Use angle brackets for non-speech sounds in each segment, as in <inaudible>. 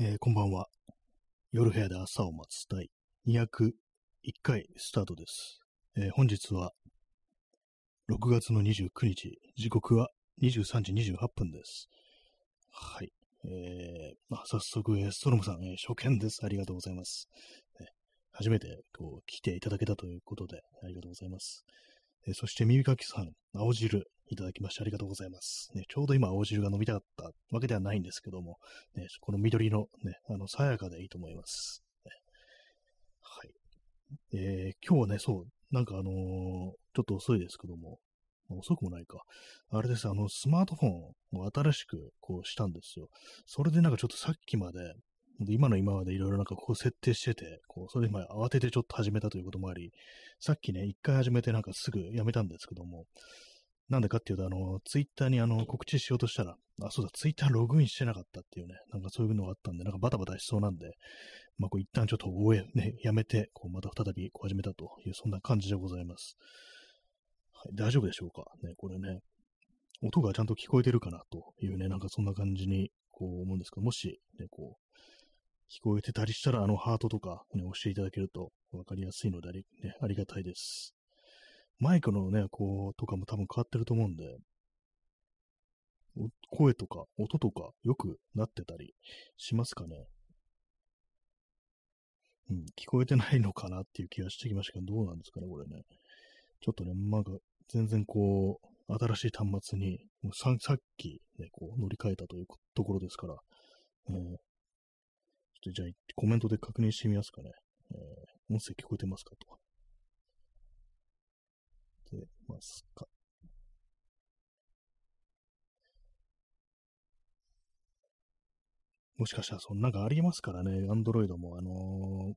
えーこんばんは。夜部屋で朝を待つ第201回スタートです。えー本日は6月の29日、時刻は23時28分です。はい。えーまあ、早速、えーストロムさん、え初見です。ありがとうございます。え初めてこう来ていただけたということで、ありがとうございます。えそして、耳かきさん、青汁いただきましてありがとうございます。ね、ちょうど今、青汁が飲みたかったわけではないんですけども、ね、この緑のね、あの、爽やかでいいと思います。ねはい。えー今日はね、そう、なんかあのーちょっと遅いですけども、遅くもないか。あれです、あの、スマートフォンを新しくこうしたんですよ。それでなんかちょっとさっきまで、で今の今までいろいろなんかこう設定してて、こう、それで今慌ててちょっと始めたということもあり、さっきね、一回始めてなんかすぐやめたんですけども、なんでかっていうと、あの、ツイッターにあの、告知しようとしたら、あ、そうだ、ツイッターログインしてなかったっていうね、なんかそういうのがあったんで、なんかバタバタしそうなんで、まあ、こう一旦ちょっと応援ね、やめて、こう、また再びこう始めたという、そんな感じでございます。はい、大丈夫でしょうか？ね、これね、音がちゃんと聞こえてるかなというね、なんかそんな感じに、こう思うんですけど、もし、ね、こう、聞こえてたりしたら、あの、ハートとか、ね、押していただけると分かりやすいのであり、ね、ありがたいです。マイクのね、こう、とかも多分変わってると思うんで、声とか音とか良くなってたりしますかね。うん、聞こえてないのかなっていう気がしてきましたけど、どうなんですかね、これね。ちょっとね、なんか、全然こう、新しい端末に、もうささっき、ね、こう、乗り換えたというところですから、えーちょっとじゃあ、コメントで確認してみますかね。えー音声聞こえてますかと。出ますか。もしかしたら、そのなんかありますからね、アンドロイドも、あのー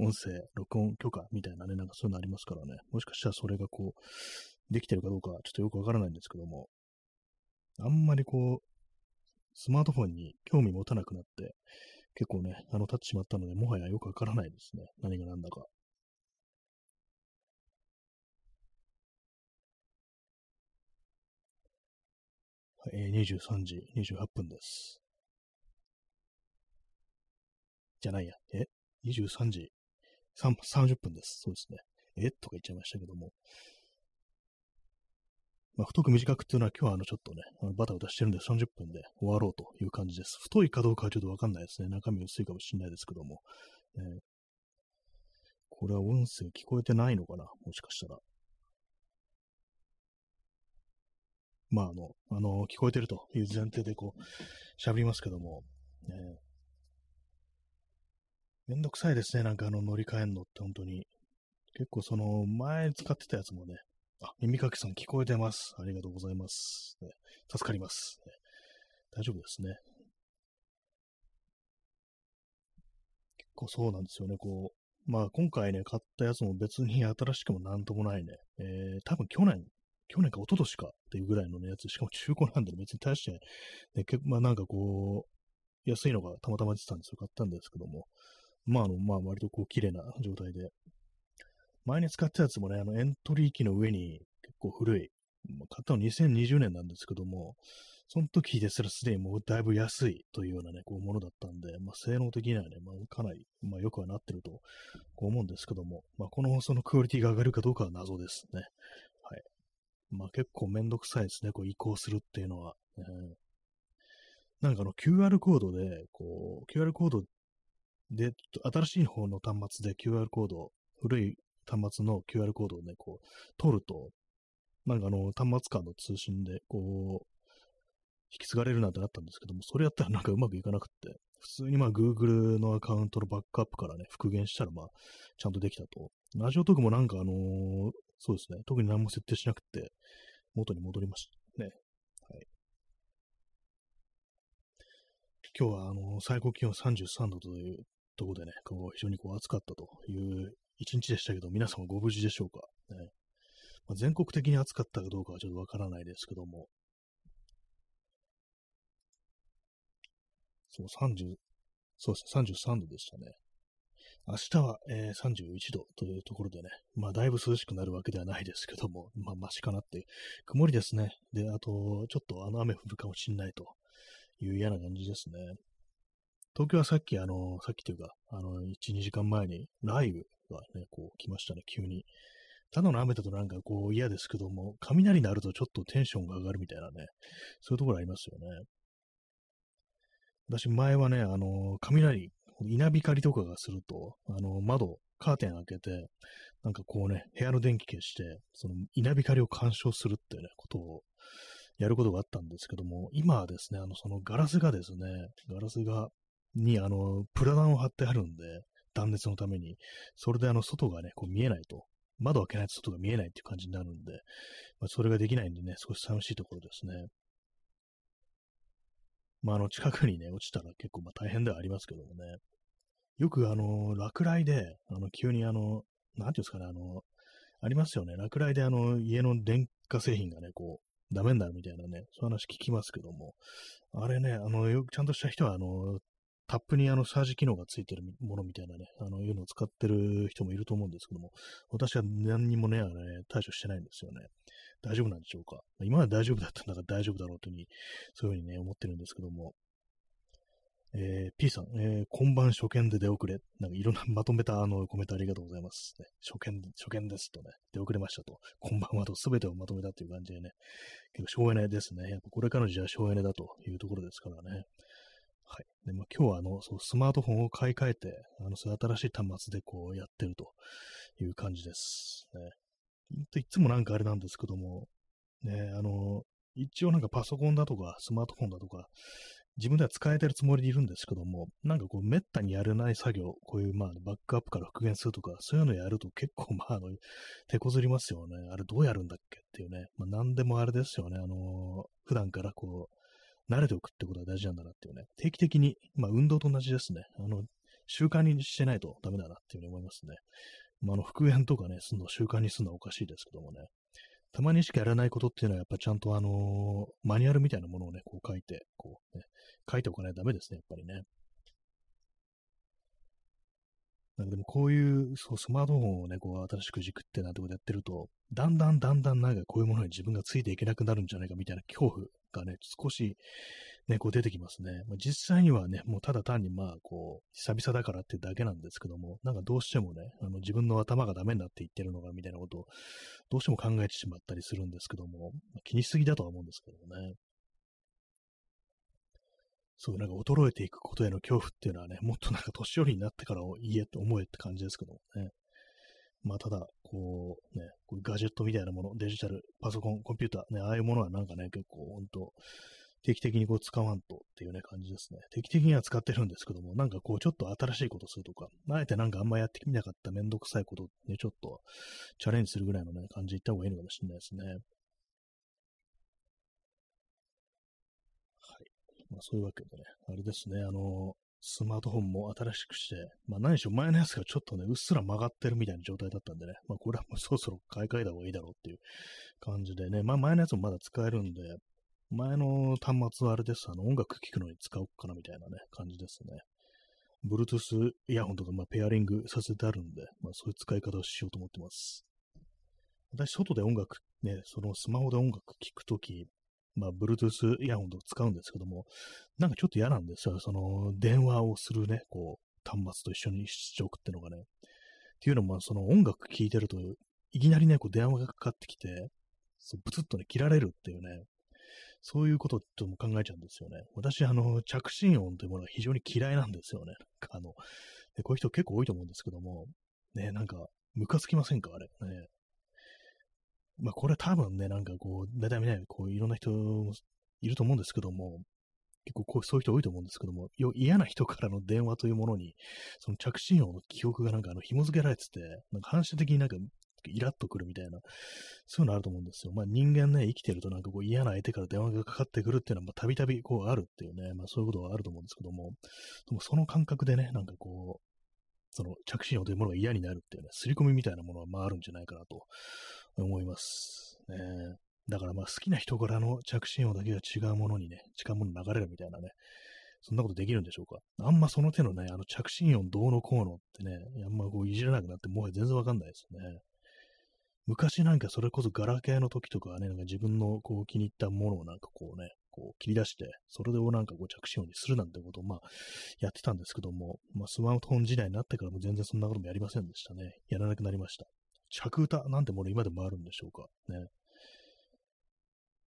音声、録音許可みたいなね、なんかそういうのありますからね、もしかしたらそれがこう、できてるかどうか、ちょっとよくわからないんですけども、あんまりこう、スマートフォンに興味持たなくなって、結構ね、あの、経ってしまったので、もはやよくわからないですね。何が何だか。え23時28分です。じゃないや。え ?23 時3 30分です。そうですね。え？とか言っちゃいましたけども。まあ、太く短くっていうのは今日はあのちょっとね、あのバタバタしてるんで30分で終わろうという感じです。太いかどうかはちょっとわかんないですね。中身薄いかもしれないですけども。えーこれは音声聞こえてないのかな？もしかしたら。まあ、あの、あの、聞こえてるという前提でこう、喋りますけども、ね、めんどくさいですね、なんかあの乗り換えんのって本当に。結構その前使ってたやつもね、あ、耳かきさん聞こえてます。ありがとうございます。ね助かります、ね大丈夫ですね。結構そうなんですよね、こう。まあ今回ね、買ったやつも別に新しくもなんともないね。えー、多分去年、去年か一昨年かっていうぐらいのね、やつ、しかも中古なんで、別に大して、ね、結構まあなんかこう、安いのがたまたま出てたんですよ。買ったんですけども。まあ、あの、まあ、割とこう、綺麗な状態で。前に使ったやつもね、あの、エントリー機の上に結構古い。買ったの2020年なんですけども、その時ですらすでにもうだいぶ安いというようなね、こう、ものだったんで、まあ、性能的にはね、まあ、かなり、まあ、よくはなってると思うんですけども、まあ、この、そのクオリティが上がるかどうかは謎ですね。まあ、結構めんどくさいですね、こう、移行するっていうのは。えーなんかあの QR コードで、こう、QR コードで、新しい方の端末で QR コード、古い端末の QR コードをね、こう、取ると、なんかあの、端末間の通信で、こう、引き継がれるなんてなったんですけども、それやったら <laughs> なんかうまくいかなくって、普通にまあ Google のアカウントのバックアップからね、復元したらまあ、ちゃんとできたと。ラジオトークもなんかあのーそうですね、特に何も設定しなくて、元に戻りましたね。はい。今日はあの最高気温33度というところでね、こう非常にこう暑かったという一日でしたけど、皆様ご無事でしょうか？ねまあ、全国的に暑かったかどうかはちょっとわからないですけども、そう、30、そうですね、33度でしたね。明日は、えー31度というところでね、まあ、だいぶ涼しくなるわけではないですけども、まあ、マシかなって、曇りですね。で、あと、ちょっとあの雨降るかもしんないという嫌な感じですね。東京はさっき、あの、さっきというか、あの、1、2時間前に雷雨がね、こう来ましたね、急に。ただの雨だとなんかこう嫌ですけども、雷になるとちょっとテンションが上がるみたいなね、そういうところありますよね。私前はね、あの、雷、稲光とかがすると、あの、窓、カーテン開けて、なんかこうね、部屋の電気消して、その稲光を干渉するっていうね、ことをやることがあったんですけども、今はですね、あの、そのガラスがですね、ガラスが、に、あの、プラダンを貼ってあるんで、断熱のために、それであの、外がね、こう見えないと。窓開けないと外が見えないっていう感じになるんで、まあ、それができないんでね、少し寂しいところですね。まあ、あの、近くにね、落ちたら結構まあ大変ではありますけどもね。よくあの、落雷で、あの、急にあの、なんていうんですかね、あの、ありますよね。落雷であの、家の電化製品がね、こう、ダメになるみたいなね、そういう話聞きますけども、あれね、あの、よくちゃんとした人は、あの、タップにあの、サージ機能がついてるものみたいなね、あの、いうのを使ってる人もいると思うんですけども、私は何にもね、あれ、対処してないんですよね。大丈夫なんでしょうか？今まで大丈夫だったんだから大丈夫だろうというふうに、そういうふうにね、思ってるんですけども、えー、P さん、えー、今晩初見で出遅れ。なんかいろんなまとめたあのコメントありがとうございます、ね。初見、初見ですとね、出遅れましたと。こんばんはと全てをまとめたっていう感じでね、結構省エネですね。やっぱこれからの時代は省エネだというところですからね。はい。で、まあ、今日はあの、そうスマートフォンを買い替えて、あの、そう新しい端末でこうやってるという感じです。ね。いつもなんかあれなんですけども、ね、あの、一応なんかパソコンだとかスマートフォンだとか、自分では使えてるつもりでいるんですけども、なんかこう、めったにやれない作業、こういう、まあ、バックアップから復元するとか、そういうのやると結構、まあ、あの、手こずりますよね。あれどうやるんだっけっていうね。まあ、なんでもあれですよね。あの普段からこう、慣れておくってことが大事なんだなっていうね。定期的に、まあ、運動と同じですね。あの、習慣にしてないとダメだなっていうふうに思いますね。まあ、あの、復元とかね、すんの習慣にするのはおかしいですけどもね。たまにしかやらないことっていうのは、やっぱちゃんとあのー、マニュアルみたいなものをね、こう書いて、こうね、書いておかないとダメですね、やっぱりね。なんかでもこういう、そう、スマートフォンをね、こう、新しく軸ってなんてことやってると、だんだんだんだんなんかこういうものに自分がついていけなくなるんじゃないかみたいな恐怖がね、少し、ね、こう出てきますね。まあ、実際にはね、もうただ単にまあ、こう、久々だからってだけなんですけども、なんかどうしてもね、あの自分の頭がダメになっていってるのかみたいなことを、どうしても考えてしまったりするんですけども、まあ、気にしすぎだとは思うんですけどもね。そういうなんか衰えていくことへの恐怖っていうのはね、もっとなんか年寄りになってから言えって思えって感じですけどもね。まあただ、こうね、こうガジェットみたいなもの、デジタル、パソコン、コンピューター、ね、ああいうものはなんかね、結構本当定期的にこう使わんとっていうね、感じですね。定期的には使ってるんですけども、なんかこう、ちょっと新しいことするとか、あえてなんかあんまやってみなかっためんどくさいことね、ちょっとチャレンジするぐらいのね、感じでいった方がいいのかもしれないですね。はい。まあそういうわけでね、あれですね、あの、スマートフォンも新しくして、まあ何しろ前のやつがちょっとね、うっすら曲がってるみたいな状態だったんでね、まあこれはもうそろそろ買い替えた方がいいだろうっていう感じでね、まあ前のやつもまだ使えるんで、前の端末はあれです。あの、音楽聴くのに使おうかなみたいなね、感じですね。Bluetooth イヤホンとか、まあ、ペアリングさせてあるんで、まあ、そういう使い方をしようと思ってます。私、外で音楽、ね、そのスマホで音楽聴くとき、まあ、Bluetooth イヤホンとか使うんですけども、なんかちょっと嫌なんですよ。その、電話をするね、こう、端末と一緒にしておくっていうのがね。っていうのも、その音楽聴いてると、いきなりね、こう電話がかかってきて、そうブツッとね、切られるっていうね、そういうこととも考えちゃうんですよね。私、あの、着信音というものが非常に嫌いなんですよね。あの、でこういう人結構多いと思うんですけども、ね、なんか、ムカつきませんか？あれ。ね。まあ、これ多分ね、なんかこう、だいたいね、こう、いろんな人いると思うんですけども、結構こうそういう人多いと思うんですけども、嫌な人からの電話というものに、その着信音の記憶がなんかあの紐付けられてて、なんか反射的になんかイラッとくるみたいな、そういうのあると思うんですよ。まあ人間ね、生きてるとなんかこう嫌な相手から電話がかかってくるっていうのは、たびたびこうあるっていうね、まあそういうことはあると思うんですけども、でもその感覚でね、なんかこう、その着信音というものが嫌になるっていうね、刷り込みみたいなものはまああるんじゃないかなと思います。ね。だからまあ好きな人からの着信音だけが違うものにね、違うもの流れるみたいなね、そんなことできるんでしょうか。あんまその手のね、あの着信音どうのこうのってね、あんまこういじらなくなって、もはや全然わかんないですね。昔なんかそれこそガラケーの時とかはね、なんか自分のこう気に入ったものをなんかこうね、こう切り出して、それをなんかこう着信音にするなんてことをまあやってたんですけども、まあスマートフォン時代になってからも全然そんなこともやりませんでしたね。やらなくなりました。着歌なんてもの今でもあるんでしょうか？ね。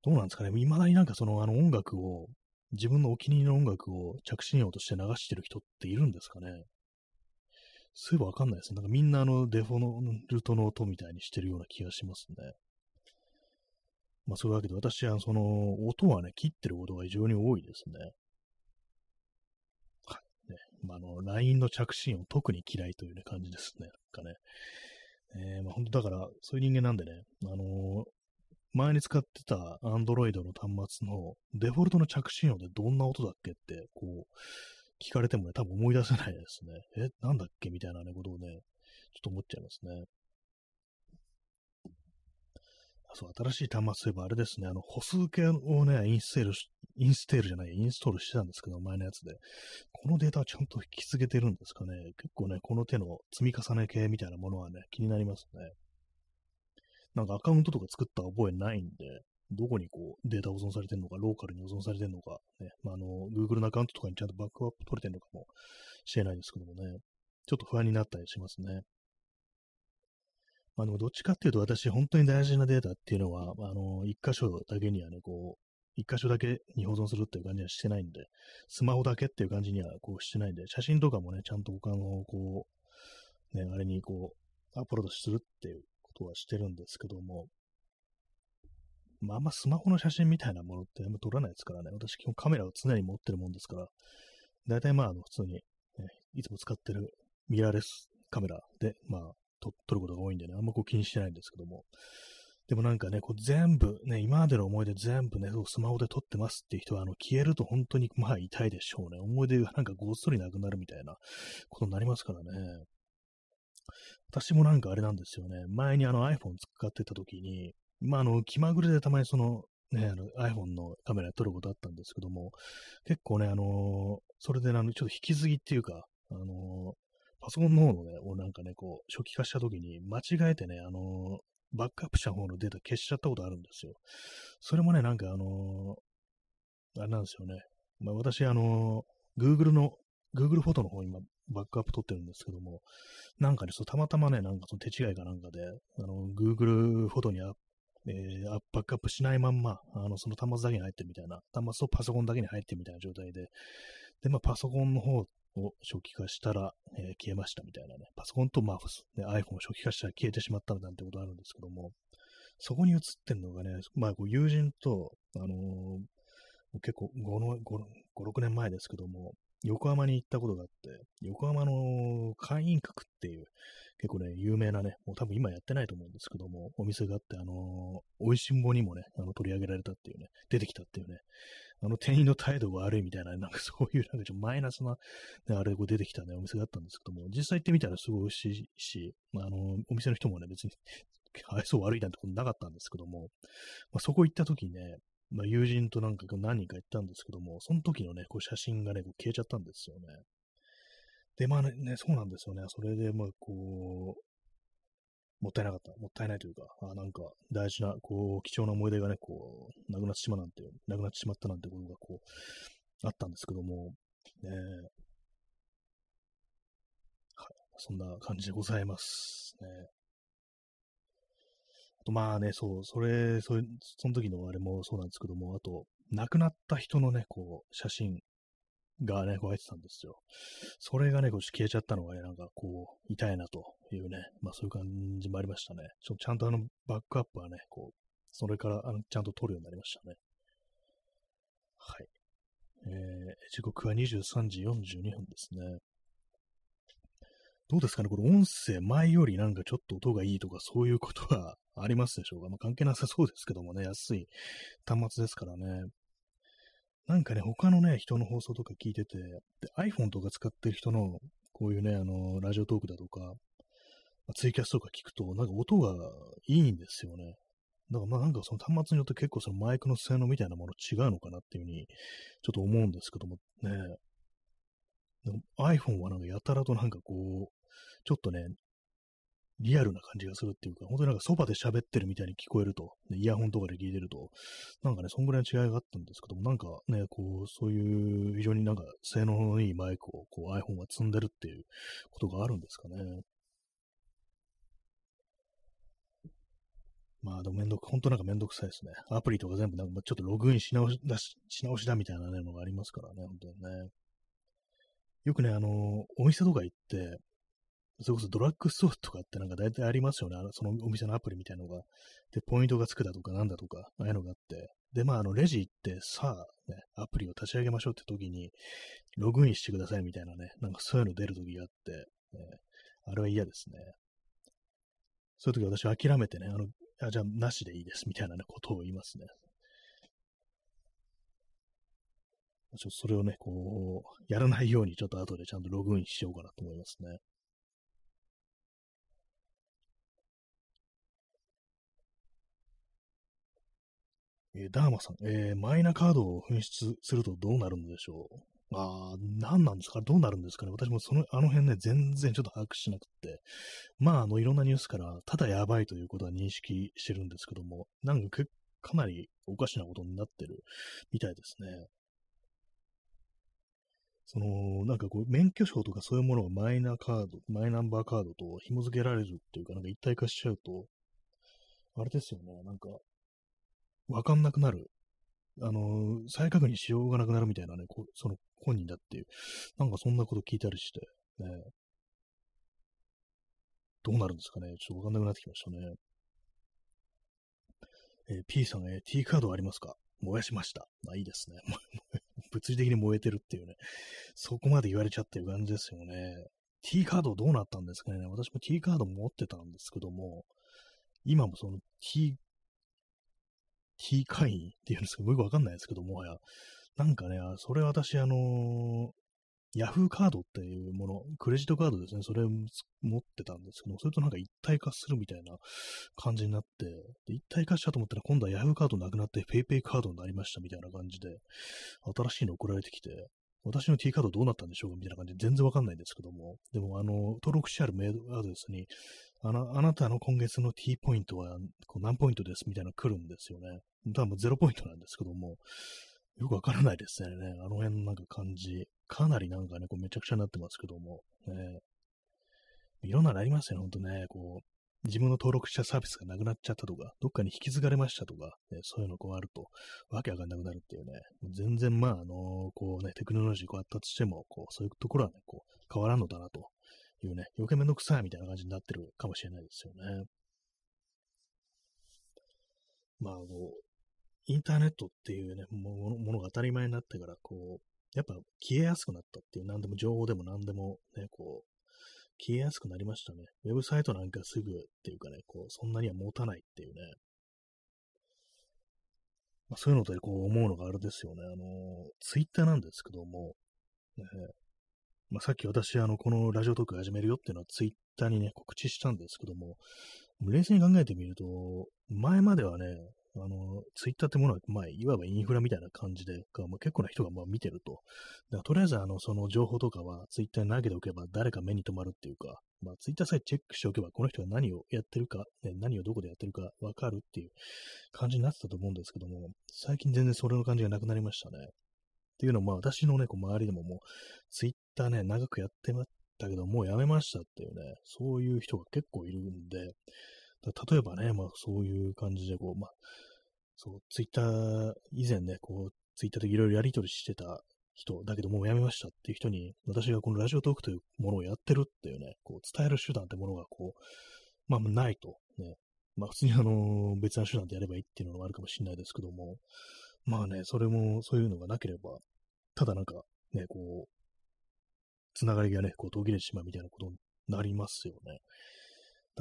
どうなんですかね？未だになんかそのあの音楽を、自分のお気に入りの音楽を着信音として流してる人っているんですかね？そういえばわかんないですね。なんかみんなあのデフォのルトの音みたいにしてるような気がしますね。まあそういうわけで私はその音はね、切ってることが非常に多いですね。はい。ね。まあ、あの、LINE の着信音特に嫌いという、ね、感じですね。なんかね。えー、まあ本当だから、そういう人間なんでね、あのー、前に使ってた Android の端末のデフォルトの着信音でどんな音だっけって、こう、聞かれてもね、多分思い出せないですね。え、なんだっけみたいなね、ことをね、ちょっと思っちゃいますね。そう、新しい端末といえばあれですね、あの、歩数計をね、インステールし、インステールじゃない、インストールしてたんですけど、前のやつで。このデータはちゃんと引き継げてるんですかね。結構ね、この手の積み重ね系みたいなものはね、気になりますね。なんかアカウントとか作った覚えないんで、どこにこうデータ保存されてるのか、ローカルに保存されてるのか、ね、まあ、あの、Google のアカウントとかにちゃんとバックアップ取れてるのかもしれないですけどもね、ちょっと不安になったりしますね。あでもどっちかっていうと私本当に大事なデータっていうのは、あの、一箇所だけにはね、こう、一箇所だけに保存するっていう感じはしてないんで、スマホだけっていう感じにはこうしてないんで、写真とかもね、ちゃんと他の、こう、ね、あれにこう、アップロードするっていうことはしてるんですけども、まあ、あんまスマホの写真みたいなものってあんま撮らないですからね、私基本カメラを常に持ってるもんですから、大体まあ、あの、普通に、ね、いつも使ってるミラーレスカメラで、まあ、撮ることが多いんでね、あんまこう気にしてないんですけども。でもなんかね、こう全部、ね、今までの思い出全部ね、スマホで撮ってますっていう人は、あの、消えると本当に、まあ痛いでしょうね。思い出がなんかごっそりなくなるみたいなことになりますからね。私もなんかあれなんですよね。前にあの iPhone 使ってた時に、まああの、気まぐれでたまにその、ね、あの iPhone のカメラで撮ることあったんですけども、結構ね、あのー、それであの、ちょっと引き継ぎっていうか、あのー、パソコンの方のね、をなんかね、こう、初期化した時に間違えてね、あのー、バックアップした方のデータ消しちゃったことあるんですよ。それもね、なんかあのー、あれなんですよね。まあ、私、あのー、Google の、Google フォトの方今、バックアップ取ってるんですけども、なんかね、そたまたまね、なんかその手違いかなんかで、あの、Google フォトにあえー、バックアップしないまんま、あの、その端末だけに入ってみたいな、端末とパソコンだけに入ってみたいな状態で、で、まあ、パソコンの方を初期化したら、え、消えましたみたいなね。パソコンと、まあ、ね、iPhone を初期化したら消えてしまったなんてことあるんですけども、そこに映ってるのがね、まあ、友人と、あのー、結構5、5、6年前ですけども、横浜に行ったことがあって、横浜の会員閣っていう、結構ね、有名なね、もう多分今やってないと思うんですけども、お店があって、あのー、美味しんぼにもね、あの取り上げられたっていうね、出てきたっていうね、あの店員の態度が悪いみたいな、なんかそういうなんかちょっとマイナスな、ね、あれが出てきたね、お店があったんですけども、実際行ってみたらすごい美味しいし、まあ、あのー、お店の人もね、別に愛想悪いなんてことなかったんですけども、まあ、そこ行った時にね、まあ、友人となんか何人か行ったんですけども、その時のね、こう写真がね、こう消えちゃったんですよね。で、まあね、そうなんですよね。それで、まあ、こう、もったいなかった。もったいないというか、あなんか大事な、こう、貴重な思い出がね、こう、なくなってしまうなんて、なくなってしまったなんてことが、こう、あったんですけども、ねはい、そんな感じでございますね。と、まあね、そう、それ、そその時のあれもそうなんですけども、あと、亡くなった人のね、こう、写真がね、こう入ってたんですよ。それがね、こう消えちゃったのがね、なんかこう、痛いなというね、まあそういう感じもありましたね。ちょちゃんとあの、バックアップはね、こう、それからあのちゃんと撮るようになりましたね。はい。えー、時刻は23時42分ですね。どうですかね？これ音声前よりなんかちょっと音がいいとかそういうことは <laughs> ありますでしょうか？まあ関係なさそうですけどもね、安い端末ですからね。なんかね、他のね、人の放送とか聞いてて、で iPhone とか使ってる人の、こういうね、あの、ラジオトークだとか、まあ、ツイキャスとか聞くと、なんか音がいいんですよね。だからまあなんかその端末によって結構そのマイクの性能みたいなもの違うのかなっていうふうにちょっと思うんですけどもね。iPhone はなんかやたらとなんかこう、ちょっとね、リアルな感じがするっていうか、本当になんかそばで喋ってるみたいに聞こえると、ね、イヤホンとかで聞いてると、なんかね、そんぐらいの違いがあったんですけども、なんかね、こう、そういう非常になんか性能のいいマイクをこう iPhone が積んでるっていうことがあるんですかね。まあ、でもめんどく、本当なんかめんどくさいですね。アプリとか全部なんかちょっとログインし直しだし、し直しだみたいなね、のがありますからね、本当にね。よくね、あの、お店とか行って、それこそドラッグストアとかってなんか大体ありますよね。そのお店のアプリみたいなのが。で、ポイントがつくだとかなんだとか、ああいうのがあって。で、まあ、あの、レジ行って、さあ、ね、アプリを立ち上げましょうって時に、ログインしてくださいみたいなね、なんかそういうの出る時があって、ね、あれは嫌ですね。そういう時私は諦めてね、あの、あじゃあ、なしでいいです、みたいな、ね、ことを言いますね。ちょっとそれをね、こう、やらないように、ちょっと後でちゃんとログインしようかなと思いますね。えー、ダーマさん、えー、マイナカードを紛失するとどうなるんでしょう？ああ、何なんですか？どうなるんですかね？私もその、あの辺ね、全然ちょっと把握しなくて。まあ、あの、いろんなニュースから、ただやばいということは認識してるんですけども、なんかかなりおかしなことになってるみたいですね。その、なんかこう、免許証とかそういうものがマイナカード、マイナンバーカードと紐付けられるっていうか、なんか一体化しちゃうと、あれですよね、なんか、わかんなくなる。あの、再確認しようがなくなるみたいなね、こその本人だっていう、なんかそんなこと聞いたりして、ね、どうなるんですかね、ちょっとわかんなくなってきましたね。えー、P さん、え、T カードありますか？燃やしました。まあいいですね。<laughs> 物理的に燃えてるっていうね、そこまで言われちゃってる感じですよね。T カードどうなったんですかね私も T カード持ってたんですけども、今もその T キー会員っていうんですか、よくわかんないですけどもはや。なんかね、それ私、あのー、ヤフーカードっていうもの、クレジットカードですね、それ持ってたんですけど、それとなんか一体化するみたいな感じになって、で一体化したと思ったら今度はヤフーカードなくなって PayPay カードになりましたみたいな感じで、新しいの送られてきて、私の T カードどうなったんでしょうかみたいな感じで全然わかんないんですけども、でもあの、登録してあるメールアドレスに、あの、あなたの今月の T ポイントはこう何ポイントですみたいなの来るんですよね。多分0ポイントなんですけども、よくわからないですね。あの辺のなんか感じ。かなりなんかね、こうめちゃくちゃになってますけども。ね、いろんなのありますよね、ほんとね。こう、自分の登録したサービスがなくなっちゃったとか、どっかに引き継がれましたとか、ね、そういうのこうあると、わけわかんなくなるっていうね。全然まあ、あのこうね、テクノロジーこう発達しても、こう、そういうところはね、こう、変わらんのだなというね、余計めんどくさいみたいな感じになってるかもしれないですよね。まあ、こう、インターネットっていうね、ものが当たり前になってから、こう、やっぱ消えやすくなったっていう、何でも情報でも何でもね、こう、消えやすくなりましたね。ウェブサイトなんかすぐっていうかね、こう、そんなには持たないっていうね。まあ、そういうのでこう思うのがあれですよね。あの、ツイッターなんですけども、ね、まあ、さっき私、あの、このラジオトーク始めるよっていうのはツイッターにね、告知したんですけども、冷静に考えてみると、前まではね、あの、ツイッターってものは、まあ、いわばインフラみたいな感じで、まあ、結構な人がまあ見てると。だからとりあえず、あの、その情報とかはツイッターに投げておけば誰か目に留まるっていうか、まあ、ツイッターさえチェックしておけば、この人が何をやってるか、ね、何をどこでやってるかわかるっていう感じになってたと思うんですけども、最近全然それの感じがなくなりましたね。っていうのも、まあ、私のね、こう周りでももう、ツイッターね、長くやってましたけど、もうやめましたっていうね、そういう人が結構いるんで、例えばね、まあそういう感じで、こう、まあ、そう、ツイッター、以前ね、こう、ツイッターでいろいろやり取りしてた人、だけどもうやめましたっていう人に、私がこのラジオトークというものをやってるっていうね、こう、伝える手段ってものが、こう、まあ、ないと、ね。まあ、普通にあの、別な手段でやればいいっていうのがあるかもしれないですけども、まあね、それも、そういうのがなければ、ただなんか、ね、こう、つながりがね、こう途切れてしまうみたいなことになりますよね。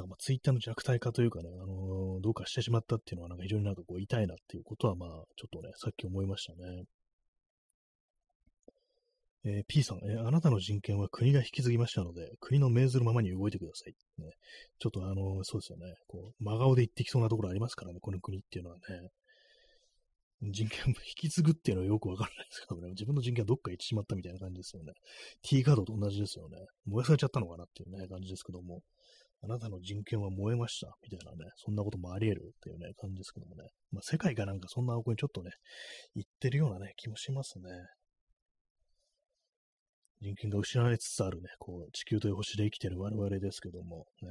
だかまあツイッターの弱体化というかね、あのー、どうかしてしまったっていうのはなんか非常になんかこう痛いなっていうことはまあちょっとね、さっき思いましたね。えー、P さん、えー、あなたの人権は国が引き継ぎましたので、国の命ずるままに動いてください。ね、ちょっとあのー、そうですよね、こう、真顔で言ってきそうなところありますからね、この国っていうのはね。人権を引き継ぐっていうのはよくわからないですけどね、自分の人権はどっか行ってしまったみたいな感じですよね。T カードと同じですよね。燃やされちゃったのかなっていうね、感じですけども。あなたの人権は燃えました、みたいなね、そんなこともあり得るっていうね、感じですけどもね。まあ、世界がなんかそんな方向にちょっとね、行ってるようなね、気もしますね。人権が失われつつあるね、こう、地球という星で生きてる我々ですけども、ね、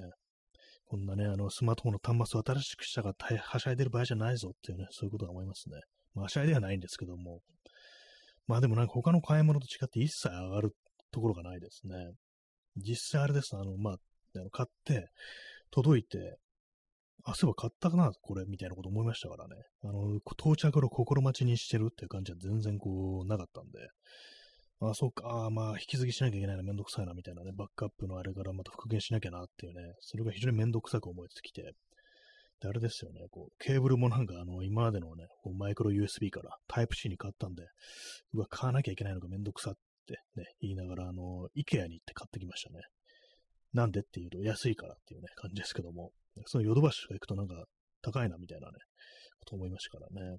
こんなね、あの、スマートフォンの端末を新しくしたからはしゃいでる場合じゃないぞっていうね、そういうことは思いますね。まあ、はしゃいではないんですけども、まあでもなんか他の買い物と違って一切上がるところがないですね。実際あれです、あの、まあ、あの買って、届いて、あ、そういえば買ったかな、これ、みたいなこと思いましたからね。あの、到着を心待ちにしてるっていう感じは全然こう、なかったんで、あ、そうか、あまあ、引き継ぎしなきゃいけないな、めんどくさいな、みたいなね、バックアップのあれからまた復元しなきゃなっていうね、それが非常にめんどくさく思えてきて、で、あれですよね、こう、ケーブルもなんか、あの、今までのね、こうマイクロ USB からタイプ C に変わったんで、うわ、買わなきゃいけないのがめんどくさってね、言いながら、あの、IKEA に行って買ってきましたね。なんでっていうと、安いからっていうね、感じですけども、そのヨドバシとか行くとなんか、高いなみたいなね、こと思いましたからね。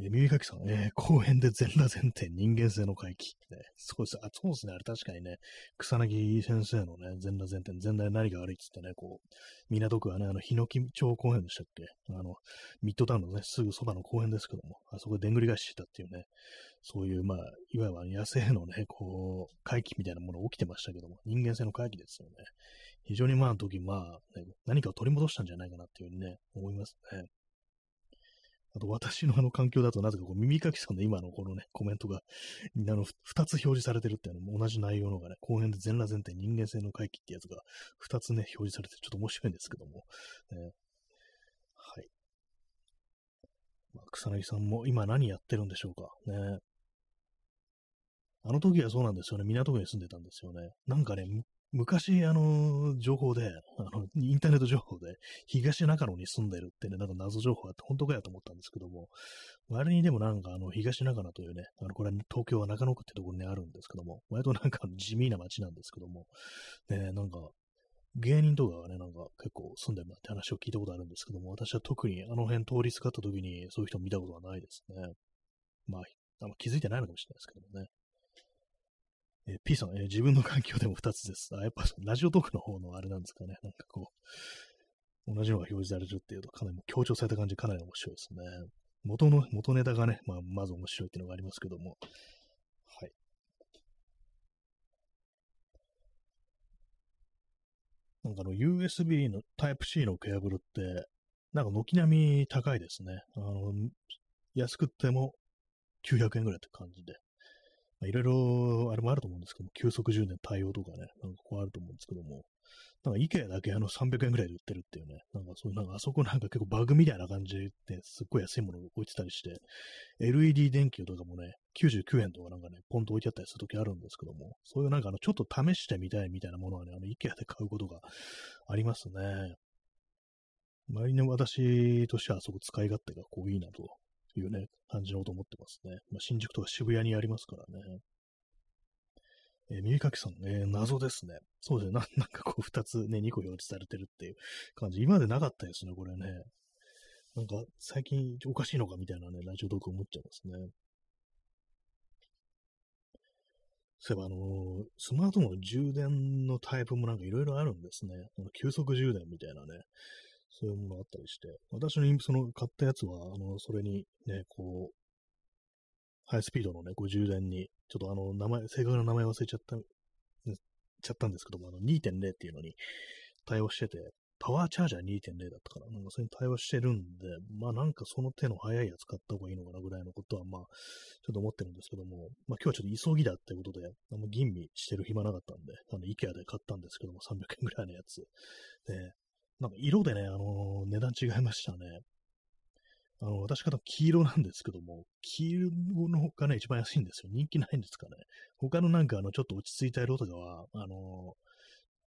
えー、耳かきさん、えー、公園で全裸前提人間性の回帰。ね、そうです。あ、そうですね。あれ確かにね、草薙先生のね、全裸前提、全裸で何が悪いっつってね、こう、港区はね、あの、ヒノキ町公園でしたっけ？あの、ミッドタウンのね、すぐそばの公園ですけども、あそこででんぐり返ししたっていうね、そういう、まあ、いわゆる野生のね、こう、回帰みたいなもの起きてましたけども、人間性の回帰ですよね。非常にまあ、時、まあ、ね、何かを取り戻したんじゃないかなっていうふうにね、思いますね。あと私のあの環境だとなぜかこう耳かきさんの今のこのね、コメントが、あの、二つ表示されてるっていうのも同じ内容のがね、後編で全裸前提人間性の回帰ってやつが二つね、表示されてちょっと面白いんですけども、ね、はい。まあ、草薙さんも今何やってるんでしょうか？ね。あの時はそうなんですよね。港区に住んでたんですよね。なんかね、昔、あの、情報で、あの、インターネット情報で、東中野に住んでるってね、なんか謎情報あって、本当かやと思ったんですけども、割にでもなんか、あの、東中野というね、あの、これは、東京は中野区ってところにあるんですけども、割となんか地味な街なんですけども、ね、なんか、芸人とかがね、なんか結構住んでるなって話を聞いたことあるんですけども、私は特にあの辺通りすがった時にそういう人見たことはないですね。まあ、あの気づいてないのかもしれないですけどもね。えー、P さん、えー、自分の環境でも2つです。あ、やっぱラジオトークの方のあれなんですかね。なんかこう、同じのが表示されるっていうと、かなり強調された感じかなり面白いですね。元の、元ネタがね、まあ、まず面白いっていうのがありますけども。はい。なんかあの、USB の Type-C のケーブルって、なんか軒並み高いですね。あの、安くっても900円ぐらいって感じで。いろいろ、あれもあると思うんですけども、急速充電対応とかね、なんかこうあると思うんですけども、なんか IKEA だけあの300円ぐらいで売ってるっていうね、なんかそういう、なんかあそこなんか結構バグみたいな感じですっごい安いものを置いてたりして、LED 電球とかもね、99円とかなんかね、ポンと置いてあったりするときあるんですけども、そういうなんかあの、ちょっと試してみたいみたいなものはね、あの、IKEA で買うことがありますね。周りの私としてはあそこ使い勝手がこういいなというね、感じのこと思ってますね。まあ、新宿とか渋谷にありますからね。えー、耳かきさん、ね、謎ですね。そうですね。な <laughs> んかこう、二つね、二個表示されてるっていう感じ。今までなかったですね、これね。なんか、最近おかしいのかみたいなね、ラジオトーク思っちゃいますね。そういえば、あのー、スマートフォンの充電のタイプもなんかいろいろあるんですね。あの急速充電みたいなね。そういうものがあったりして、私のインプその買ったやつは、あの、それにね、こう、ハイスピードのね、こう充電に、ちょっとあの、名前、正確な名前忘れちゃった、ちゃったんですけども、あの、2.0っていうのに対応してて、パワーチャージャー2.0だったから、なんかそれに対応してるんで、まあなんかその手の速いやつ買った方がいいのかなぐらいのことは、まあ、ちょっと思ってるんですけども、まあ今日はちょっと急ぎだってことで、あの吟味してる暇なかったんで、あの、イケアで買ったんですけども、300円ぐらいのやつ。で、なんか色でね、あのー、値段違いましたね。あの、私から黄色なんですけども、黄色の方がね、一番安いんですよ。人気ないんですかね。他のなんか、あの、ちょっと落ち着いた色とかは、あの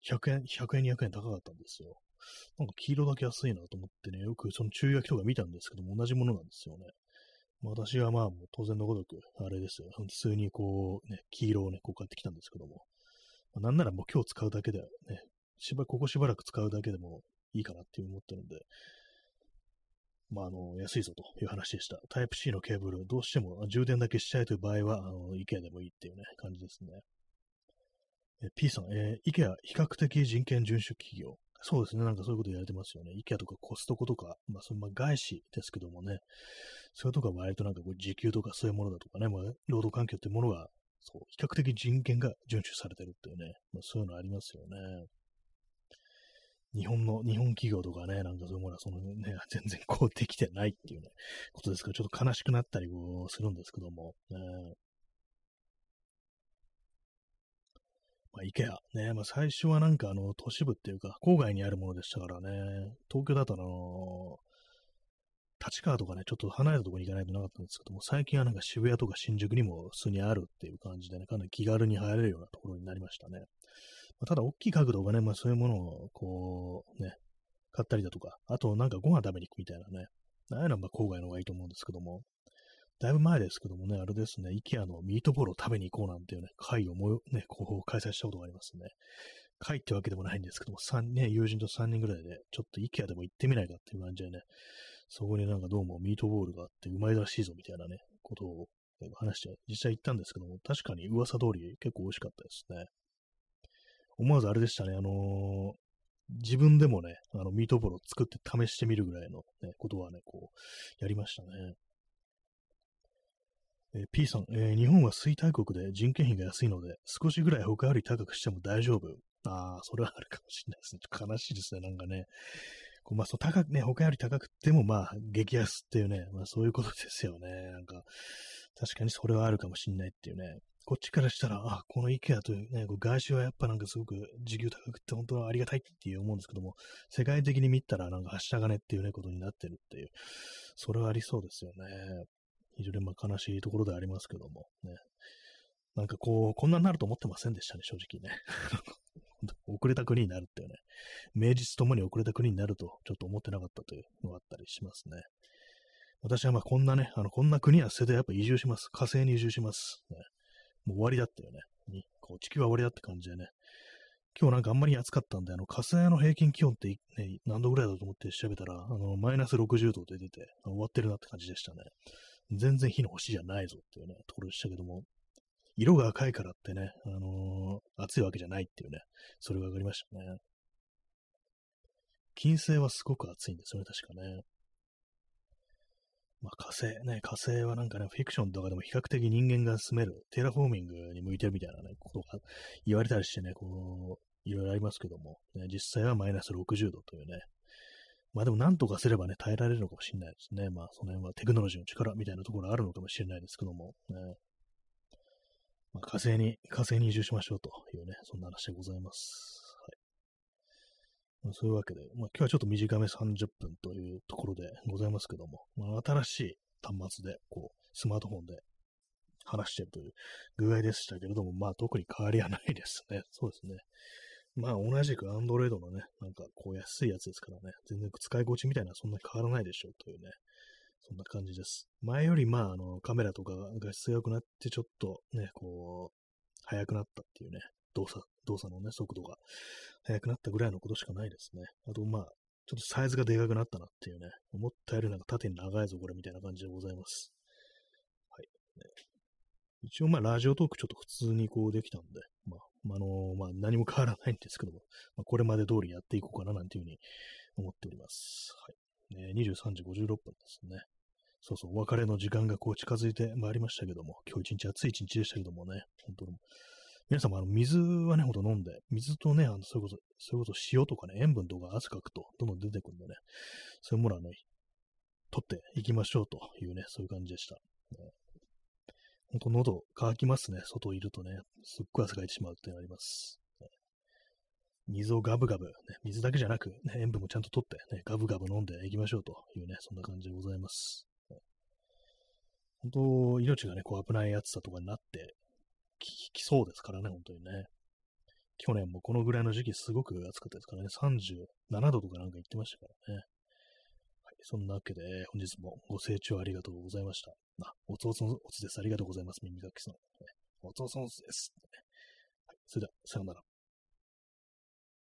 ー、100円、100円、200円高かったんですよ。なんか黄色だけ安いなと思ってね、よくその注意書きとか見たんですけども、同じものなんですよね。私はまあ、当然のごとく、あれですよ。普通にこう、ね、黄色をね、こう買ってきたんですけども。まあ、なんならもう今日使うだけでね、しば、ここしばらく使うだけでもいいかなって思ってるんで、まあ、あの、安いぞという話でした。タイプ C のケーブル、どうしても充電だけしちゃいという場合は、あの、IKEA でもいいっていうね、感じですね。え P さん、えー、IKEA 比較的人権遵守企業。そうですね。なんかそういうこと言われてますよね。IKEA とかコストコとか、まあ、そのま外資ですけどもね、そういうとこは割となんかこう時給とかそういうものだとかね、まあ、労働環境ってものが、そう、比較的人権が遵守されてるっていうね、まあ、そういうのありますよね。日本の、日本企業とかね、なんかそういうものはそのね、<laughs> 全然こうできてないっていうね、ことですから、ちょっと悲しくなったりこうするんですけども、ね、まあ、イケア。ね、まあ、最初はなんかあの、都市部っていうか、郊外にあるものでしたからね、東京だとあの、立川とかね、ちょっと離れたところに行かないとなかったんですけども、最近はなんか渋谷とか新宿にも普通にあるっていう感じでね、かなり気軽に入れるようなところになりましたね。ま、ただ、大きい角度がね、まあそういうものを、こう、ね、買ったりだとか、あとなんかご飯食べに行くみたいなね、ああいうのはまあ郊外の方がいいと思うんですけども、だいぶ前ですけどもね、あれですね、イケアのミートボールを食べに行こうなんていうね、会をもよ、ね、こう開催したことがありますね。会ってわけでもないんですけども、3ね、友人と3人ぐらいで、ちょっとイケアでも行ってみないかっていう感じでね、そこになんかどうもミートボールがあってうまいらしいぞみたいなね、ことを話して実際行ったんですけども、確かに噂通り結構美味しかったですね。思わずあれでしたね、あのー、自分でもね、あの、ミートボールを作って試してみるぐらいのね、ことはね、こう、やりましたね。え、P さん、えー、日本は衰退国で人件費が安いので、少しぐらい他より高くしても大丈夫。ああ、それはあるかもしれないですね。ちょっと悲しいですね、なんかね。こうまあ、そう高くね、他より高くても、まあ、激安っていうね、まあ、そういうことですよね。なんか、確かにそれはあるかもしれないっていうね。こっちからしたら、あ、この IKEA というね、こう外資はやっぱなんかすごく時給高くて本当はありがたいっていう思うんですけども、世界的に見たらなんかはした金っていうね、ことになってるっていう、それはありそうですよね。非常にまあ悲しいところでありますけども、ね。なんかこう、こんなになると思ってませんでしたね、正直ね。<laughs> 遅れた国になるっていうね。名実ともに遅れた国になると、ちょっと思ってなかったというのがあったりしますね。私はまあこんなね、あの、こんな国は捨ててやっぱ移住します。火星に移住します。ね、もう終わりだったよね。にこう地球は終わりだって感じでね。今日なんかあんまり暑かったんで、あの、火星の平均気温って、ね、何度ぐらいだと思って調べたら、あの、マイナス60度で出て、終わってるなって感じでしたね。全然火の星じゃないぞっていうね、ところでしたけども、色が赤いからってね、あのー、暑いわけじゃないっていうね、それが分かりましたね。金星はすごく暑いんですよね、確かね。まあ火星ね、火星はなんかね、フィクションとかでも比較的人間が住める、テラフォーミングに向いてるみたいなね、ことが言われたりしてね、こう、いろいろありますけども、ね、実際はマイナス60度というね、まあでも何とかすればね、耐えられるのかもしれないですね。まあその辺はテクノロジーの力みたいなところあるのかもしれないですけども、ね。まあ、火星に、火星に移住しましょうというね、そんな話でございます。まあ、そういうわけで、まあ今日はちょっと短め30分というところでございますけども、まあ新しい端末で、こう、スマートフォンで話してるという具合でしたけれども、まあ特に変わりはないですね。<laughs> そうですね。まあ同じく Android のね、なんかこう安いやつですからね、全然使い心地みたいなそんな変わらないでしょうというね、そんな感じです。前よりまああのカメラとか画質が良くなってちょっとね、こう、速くなったっていうね、動作、動作のね、速度が速くなったぐらいのことしかないですね。あとまあ、ちょっとサイズがでかくなったなっていうね、思ったよりなんか縦に長いぞこれみたいな感じでございます。はい。ね、一応まあラジオトークちょっと普通にこうできたんで、まああのまあ、何も変わらないんですけども、まあ、これまで通りやっていこうかななんていうふうに思っております。はい。ね、23時56分ですね。そうそう、お別れの時間がこう近づいてまいりましたけども、今日一日暑い一日でしたけどもね、本当に。皆様、あの、水はね、ほんと飲んで、水とね、あの、それことそ、それこそ塩とかね、塩分とか汗かくと、どんどん出てくるんでね、そういうものはね、取っていきましょうというね、そういう感じでした。ね、ほんと喉乾きますね。外いるとね。すっごい汗かいてしまうってなります。水をガブガブ、ね、水だけじゃなく、ね、塩分もちゃんと取って、ね、ガブガブ飲んでいきましょうというね、そんな感じでございます。本当、命がね、こう危ない暑さとかになってきそうですからね、本当にね。去年もこのぐらいの時期すごく暑かったですからね、37度とかなんか言ってましたからね。はいそんなわけで、本日もご清聴ありがとうございました。あ、おつおつおつです。ありがとうございます。耳かきさん。おつおつのおつです。はい、それでは、さようなら。